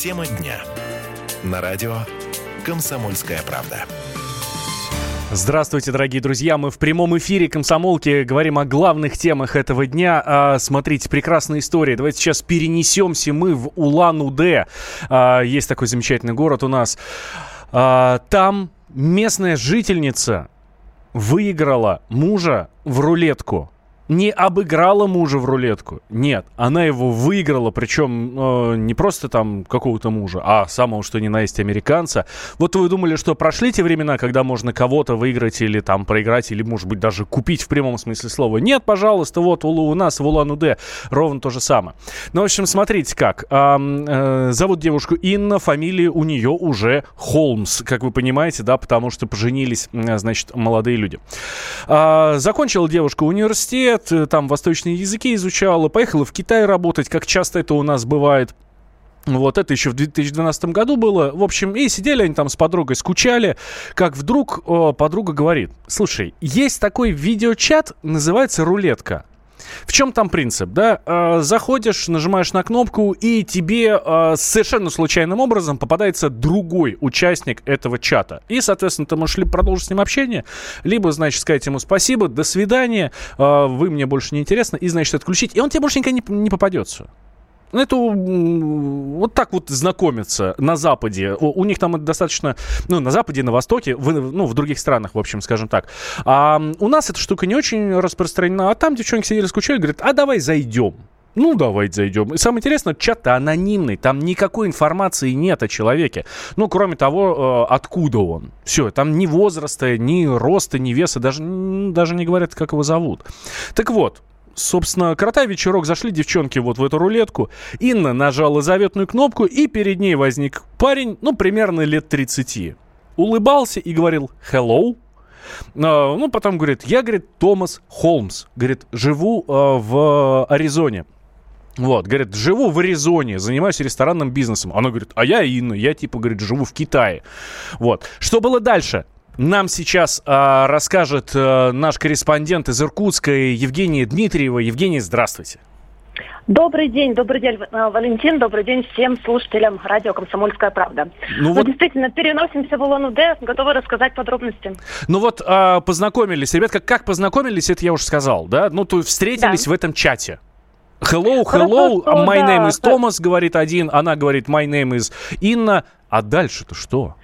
Тема дня. На радио «Комсомольская правда». Здравствуйте, дорогие друзья. Мы в прямом эфире комсомолки говорим о главных темах этого дня. А, смотрите, прекрасная история. Давайте сейчас перенесемся мы в Улан-Удэ. А, есть такой замечательный город у нас. А, там местная жительница выиграла мужа в рулетку не обыграла мужа в рулетку. Нет, она его выиграла, причем э, не просто там какого-то мужа, а самого что ни на есть американца. Вот вы думали, что прошли те времена, когда можно кого-то выиграть или там проиграть, или, может быть, даже купить в прямом смысле слова. Нет, пожалуйста, вот у нас в Улан-Удэ ровно то же самое. Ну, в общем, смотрите как. Э, э, зовут девушку Инна, фамилия у нее уже Холмс, как вы понимаете, да, потому что поженились, значит, молодые люди. Э, закончила девушка университет, лет, э, там восточные языки изучала, поехала в Китай работать, как часто это у нас бывает. Вот это еще в 2012 году было. В общем, и сидели они там с подругой, скучали. Как вдруг о, подруга говорит, слушай, есть такой видеочат, называется «Рулетка». В чем там принцип, да? Э, заходишь, нажимаешь на кнопку, и тебе э, совершенно случайным образом попадается другой участник этого чата. И, соответственно, ты можешь либо продолжить с ним общение, либо, значит, сказать ему спасибо, до свидания, э, вы мне больше не интересны, и, значит, отключить. И он тебе больше никогда не попадется. Ну, это вот так вот знакомиться на Западе. У, у них там достаточно, ну, на Западе, на Востоке, в, ну, в других странах, в общем, скажем так. А у нас эта штука не очень распространена, а там девчонки сидели, скучали, говорят, а давай зайдем. Ну, давайте зайдем. И самое интересное, чат анонимный, там никакой информации нет о человеке. Ну, кроме того, э, откуда он. Все, там ни возраста, ни роста, ни веса, даже, даже не говорят, как его зовут. Так вот, собственно, кротай вечерок, зашли девчонки вот в эту рулетку. Инна нажала заветную кнопку, и перед ней возник парень, ну, примерно лет 30. Улыбался и говорил «hello», а, ну, потом говорит, я, говорит, Томас Холмс. Говорит, живу э, в Аризоне. Вот, говорит, живу в Аризоне, занимаюсь ресторанным бизнесом. Она говорит, а я Инна, я типа, говорит, живу в Китае. Вот. Что было дальше? Нам сейчас э, расскажет э, наш корреспондент из Иркутска Евгения Дмитриева. Евгений, здравствуйте. Добрый день, добрый день, э, Валентин, добрый день всем слушателям радио «Комсомольская правда». Ну вот... Мы действительно переносимся в Улан-Удэ, готовы рассказать подробности. Ну вот а, познакомились, ребят, как, как познакомились, это я уже сказал, да? Ну то встретились да. в этом чате. Hello, hello, Хорошо, my да. name is Thomas, говорит один, она говорит my name is Инна. А дальше-то что?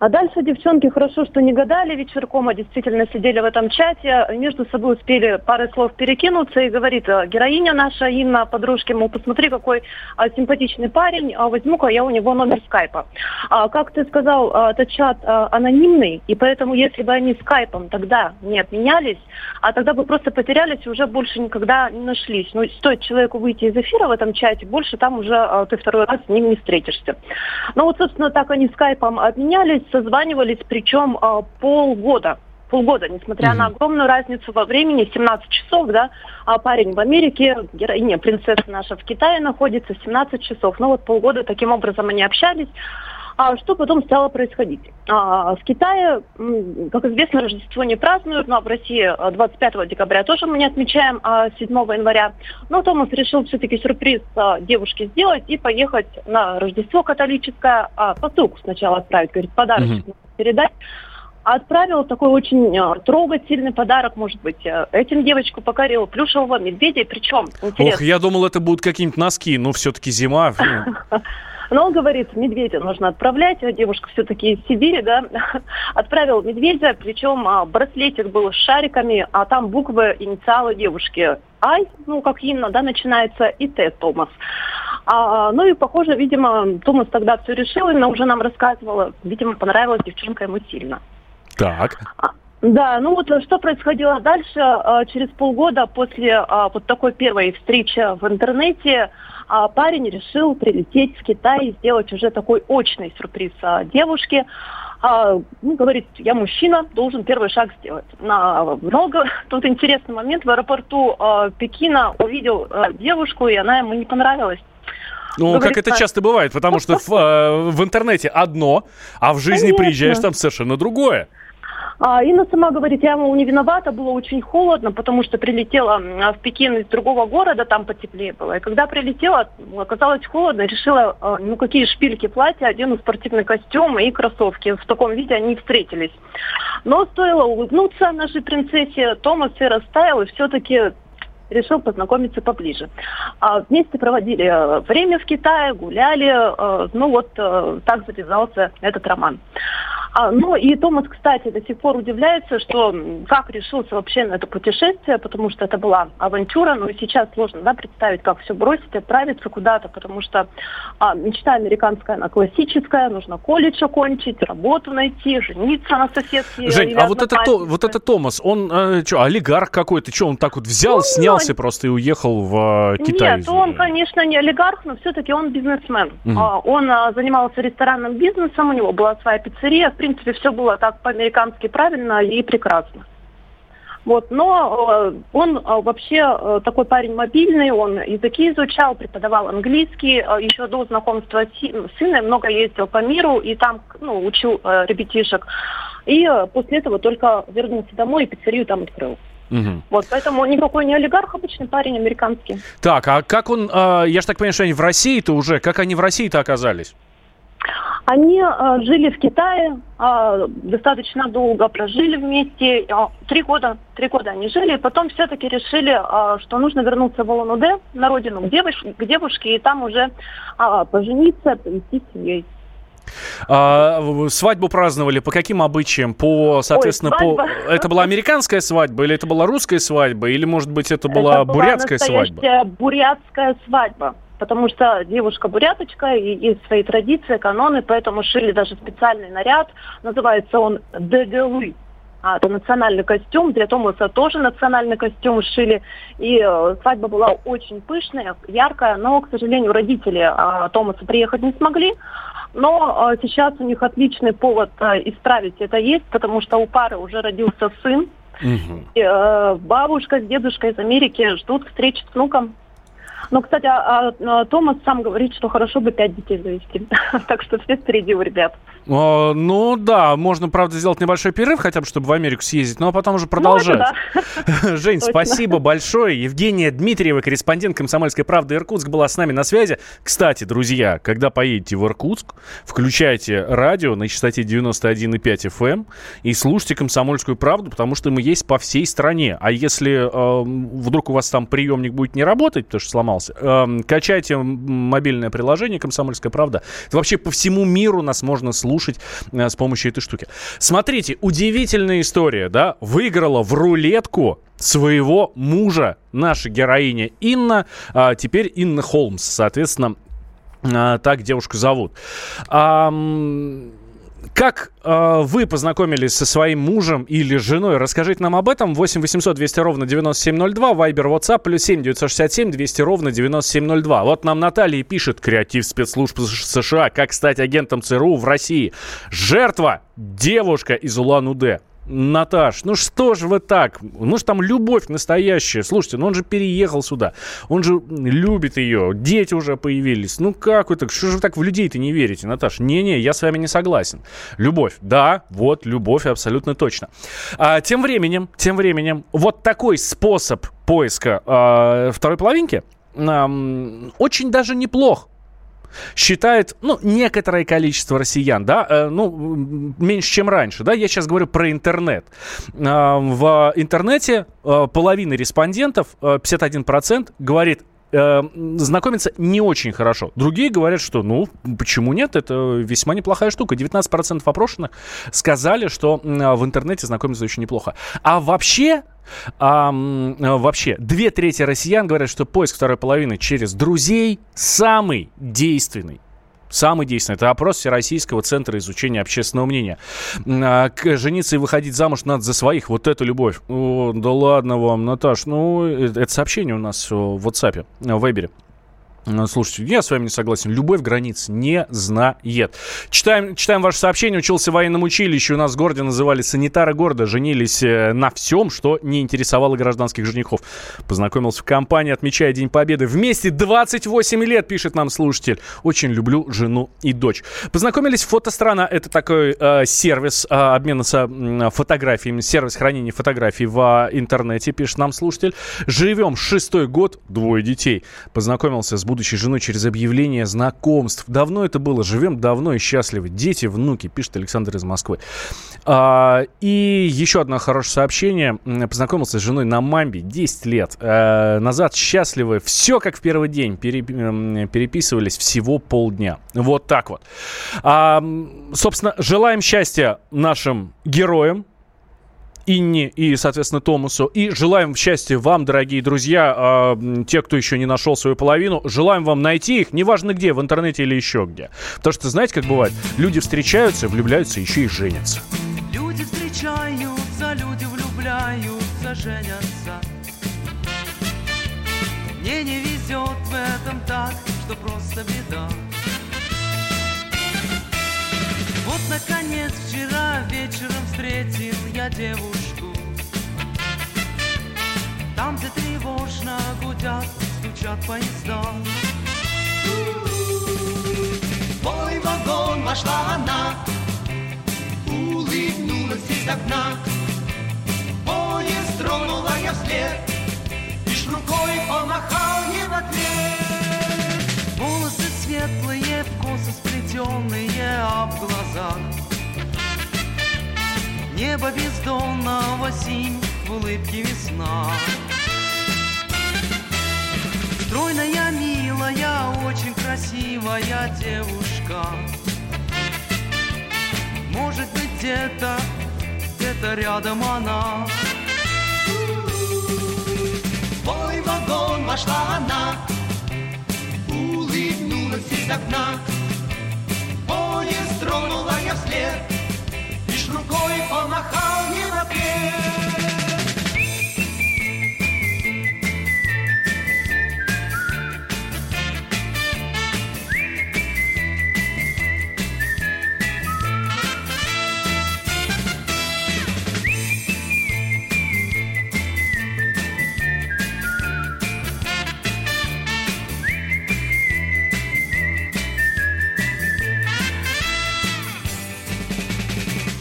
А дальше девчонки хорошо, что не гадали вечерком, а действительно сидели в этом чате, между собой успели пары слов перекинуться и говорит, «Э, героиня наша Инна, подружки, мол, посмотри, какой а, симпатичный парень, а возьму-ка я у него номер скайпа. А, как ты сказал, а, этот чат а, анонимный, и поэтому если бы они скайпом тогда не обменялись, а тогда бы просто потерялись и уже больше никогда не нашлись. Но стоит человеку выйти из эфира в этом чате, больше там уже а, ты второй раз с ним не встретишься. Ну вот, собственно, так они скайпом обменялись, созванивались, причем э, полгода полгода, несмотря mm-hmm. на огромную разницу во времени, 17 часов, да, а парень в Америке, героиня, принцесса наша в Китае находится 17 часов. Ну вот полгода таким образом они общались. А что потом стало происходить? А, в Китае, как известно, Рождество не празднуют, но в России 25 а, декабря тоже мы не отмечаем, а 7 января. Но Томас решил все-таки сюрприз а, девушке сделать и поехать на Рождество католическое, а посылку сначала отправить, говорит, подарочек mm передать отправил такой очень трогательный подарок, может быть, этим девочку покорил плюшевого медведя, причем, интересно... Ох, я думал, это будут какие-нибудь носки, ну, все-таки зима. Но он говорит, медведя нужно отправлять, а девушка все-таки из Сибири, да, отправил медведя, причем а, браслетик был с шариками, а там буквы, инициалы девушки. Ай, ну, как Инна, да, начинается, и Т, Томас. А, ну и, похоже, видимо, Томас тогда все решил, Инна уже нам рассказывала, видимо, понравилась девчонка ему сильно. Так. А, да, ну вот что происходило дальше. А, через полгода после вот такой первой встречи в интернете а парень решил прилететь в Китай и сделать уже такой очный сюрприз а, девушке. А, ну, говорит, я мужчина, должен первый шаг сделать. На много тут интересный момент. В аэропорту а, Пекина увидел а, девушку, и она ему не понравилась. Ну, Говорит, как это часто бывает, потому что в, э, в интернете одно, а в жизни Конечно. приезжаешь там совершенно другое. А, Инна сама говорит, я, мол, не виновата, было очень холодно, потому что прилетела в Пекин из другого города, там потеплее было. И когда прилетела, оказалось холодно, решила, а, ну какие шпильки платья, одену спортивный костюм и кроссовки. В таком виде они встретились. Но стоило улыбнуться нашей принцессе, Томас и растаял, и все-таки решил познакомиться поближе. А вместе проводили э, время в Китае, гуляли, э, ну вот так завязался этот роман. А, ну и Томас, кстати, до сих пор удивляется, что как решился вообще на это путешествие, потому что это была авантюра, но и сейчас сложно да, представить, как все бросить, отправиться куда-то, потому что а, мечта американская, она классическая, нужно колледж окончить, работу найти, жениться на соседке. Жень, а вот это, то, вот это Томас, он э, что, олигарх какой-то, что он так вот взял, ну, снялся ну, просто и уехал в э, Китай? Нет, он, конечно, не олигарх, но все-таки он бизнесмен. Угу. А, он а, занимался ресторанным бизнесом, у него была своя пиццерия, принципе, все было так по-американски правильно и прекрасно. Вот, но э, он э, вообще э, такой парень мобильный, он языки изучал, преподавал английский, еще до знакомства с сыном много ездил по миру и там ну, учил ребятишек. И после этого только вернулся домой и пиццерию там открыл. Угу. Вот, поэтому никакой не олигарх, обычный парень американский. Так, а как он, я же так понимаю, что они в России-то уже, как они в России-то оказались? Они э, жили в Китае, э, достаточно долго прожили вместе, э, три года, три года они жили, и потом все-таки решили, э, что нужно вернуться в Улан-Удэ, на родину, к, девуш- к девушке, и там уже э, пожениться, повести семьей. А, свадьбу праздновали по каким обычаям? По, соответственно, Ой, по... Это была американская свадьба или это была русская свадьба? Или, может быть, это была это бурятская была свадьба? бурятская свадьба потому что девушка буряточка, и есть свои традиции, каноны, поэтому шили даже специальный наряд, называется он «Деделы». А, это национальный костюм, для Томаса тоже национальный костюм шили. И э, свадьба была очень пышная, яркая, но, к сожалению, родители э, Томаса приехать не смогли. Но э, сейчас у них отличный повод э, исправить это есть, потому что у пары уже родился сын. Угу. И, э, бабушка с дедушкой из Америки ждут встречи с внуком. Но, кстати, а, а, Томас сам говорит, что хорошо бы пять детей завести. так что все впереди у ребят. О, ну да, можно, правда, сделать небольшой перерыв, хотя бы, чтобы в Америку съездить, но потом уже ну, продолжать. Ну, да. Жень, спасибо большое. Евгения Дмитриева, корреспондент «Комсомольской правды» Иркутск, была с нами на связи. Кстати, друзья, когда поедете в Иркутск, включайте радио на частоте 91,5 FM эм и слушайте «Комсомольскую правду», потому что мы есть по всей стране. А если э, вдруг у вас там приемник будет не работать, потому что сломался, э, качайте мобильное приложение «Комсомольская правда». Вообще по всему миру нас можно слушать э, с помощью этой штуки. Смотрите, удивительная история, да? Выиграла в рулетку своего мужа наша героиня Инна, а теперь Инна Холмс, соответственно, а, так девушку зовут. А, как э, вы познакомились со своим мужем или женой? Расскажите нам об этом. 8 800 200 ровно 9702. Вайбер, WhatsApp, плюс 7 967 200 ровно 9702. Вот нам Наталья пишет. Креатив спецслужб США. Как стать агентом ЦРУ в России. Жертва. Девушка из Улан-Удэ. Наташ, ну что ж вы так? Ну что там любовь настоящая. Слушайте, ну он же переехал сюда. Он же любит ее. Дети уже появились. Ну как вы так? Что же вы так в людей-то не верите, Наташ? Не-не, я с вами не согласен. Любовь. Да, вот любовь абсолютно точно. А, тем временем, тем временем, вот такой способ поиска а, второй половинки а, очень даже неплох считает, ну, некоторое количество россиян, да, э, ну, меньше, чем раньше, да, я сейчас говорю про интернет. Э, в интернете э, половина респондентов, э, 51%, говорит, э, знакомиться не очень хорошо. Другие говорят, что, ну, почему нет, это весьма неплохая штука. 19% опрошенных сказали, что э, в интернете знакомиться очень неплохо. А вообще, а, вообще, две трети россиян говорят, что поиск второй половины через друзей самый действенный Самый действенный. Это опрос Всероссийского центра изучения общественного мнения. А, жениться и выходить замуж надо за своих. Вот эту любовь. О, да ладно вам, Наташ. Ну, э, это сообщение у нас в WhatsApp, в Вайбере. Ну, слушайте, я с вами не согласен. Любовь границ не знает. Читаем, читаем ваше сообщение. Учился в военном училище. У нас в городе называли санитары города. Женились э, на всем, что не интересовало гражданских женихов. Познакомился в компании, отмечая День Победы. Вместе 28 лет, пишет нам слушатель. Очень люблю жену и дочь. Познакомились в фотострана. Это такой э, сервис э, обмена со, э, фотографиями, сервис хранения фотографий в э, интернете, пишет нам слушатель. Живем шестой год, двое детей. Познакомился с будущей женой через объявление знакомств. Давно это было, живем давно и счастливы. Дети, внуки, пишет Александр из Москвы. А, и еще одно хорошее сообщение. Познакомился с женой на Мамбе 10 лет а, назад. Счастливы. Все как в первый день. Пере, переписывались всего полдня. Вот так вот. А, собственно, желаем счастья нашим героям, Инне и, соответственно, Томасу. И желаем счастья вам, дорогие друзья, э, те, кто еще не нашел свою половину. Желаем вам найти их, неважно где, в интернете или еще где. Потому что, знаете, как бывает? Люди встречаются, влюбляются, еще и женятся. Люди встречаются, люди влюбляются, женятся. Мне не везет в этом так, что просто беда. Вот, наконец, вчера вечером встретил я девушку. Там, где тревожно гудят, стучат поезда. В мой вагон вошла она, улыбнулась из окна. Поезд тронула я вслед, лишь рукой помахал ей в ответ. Сплетенные об глазах. Небо бездонного синь, в улыбке весна. Стройная, милая, очень красивая девушка. Может быть, где-то, где-то рядом она. Мой вагон вошла она, улыбнулась из окна. Поезд тронула я вслед, лишь рукой помахал не в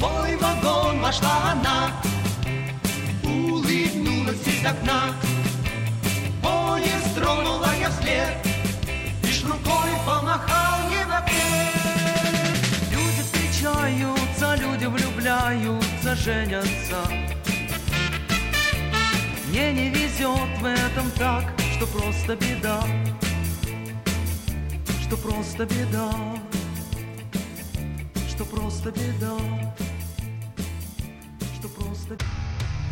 мой вагон вошла она, улыбнулась из окна. Поезд тронула я вслед, лишь рукой помахал ей в ответ. Люди встречаются, люди влюбляются, женятся. Мне не везет в этом так, что просто беда, что просто беда что просто беда,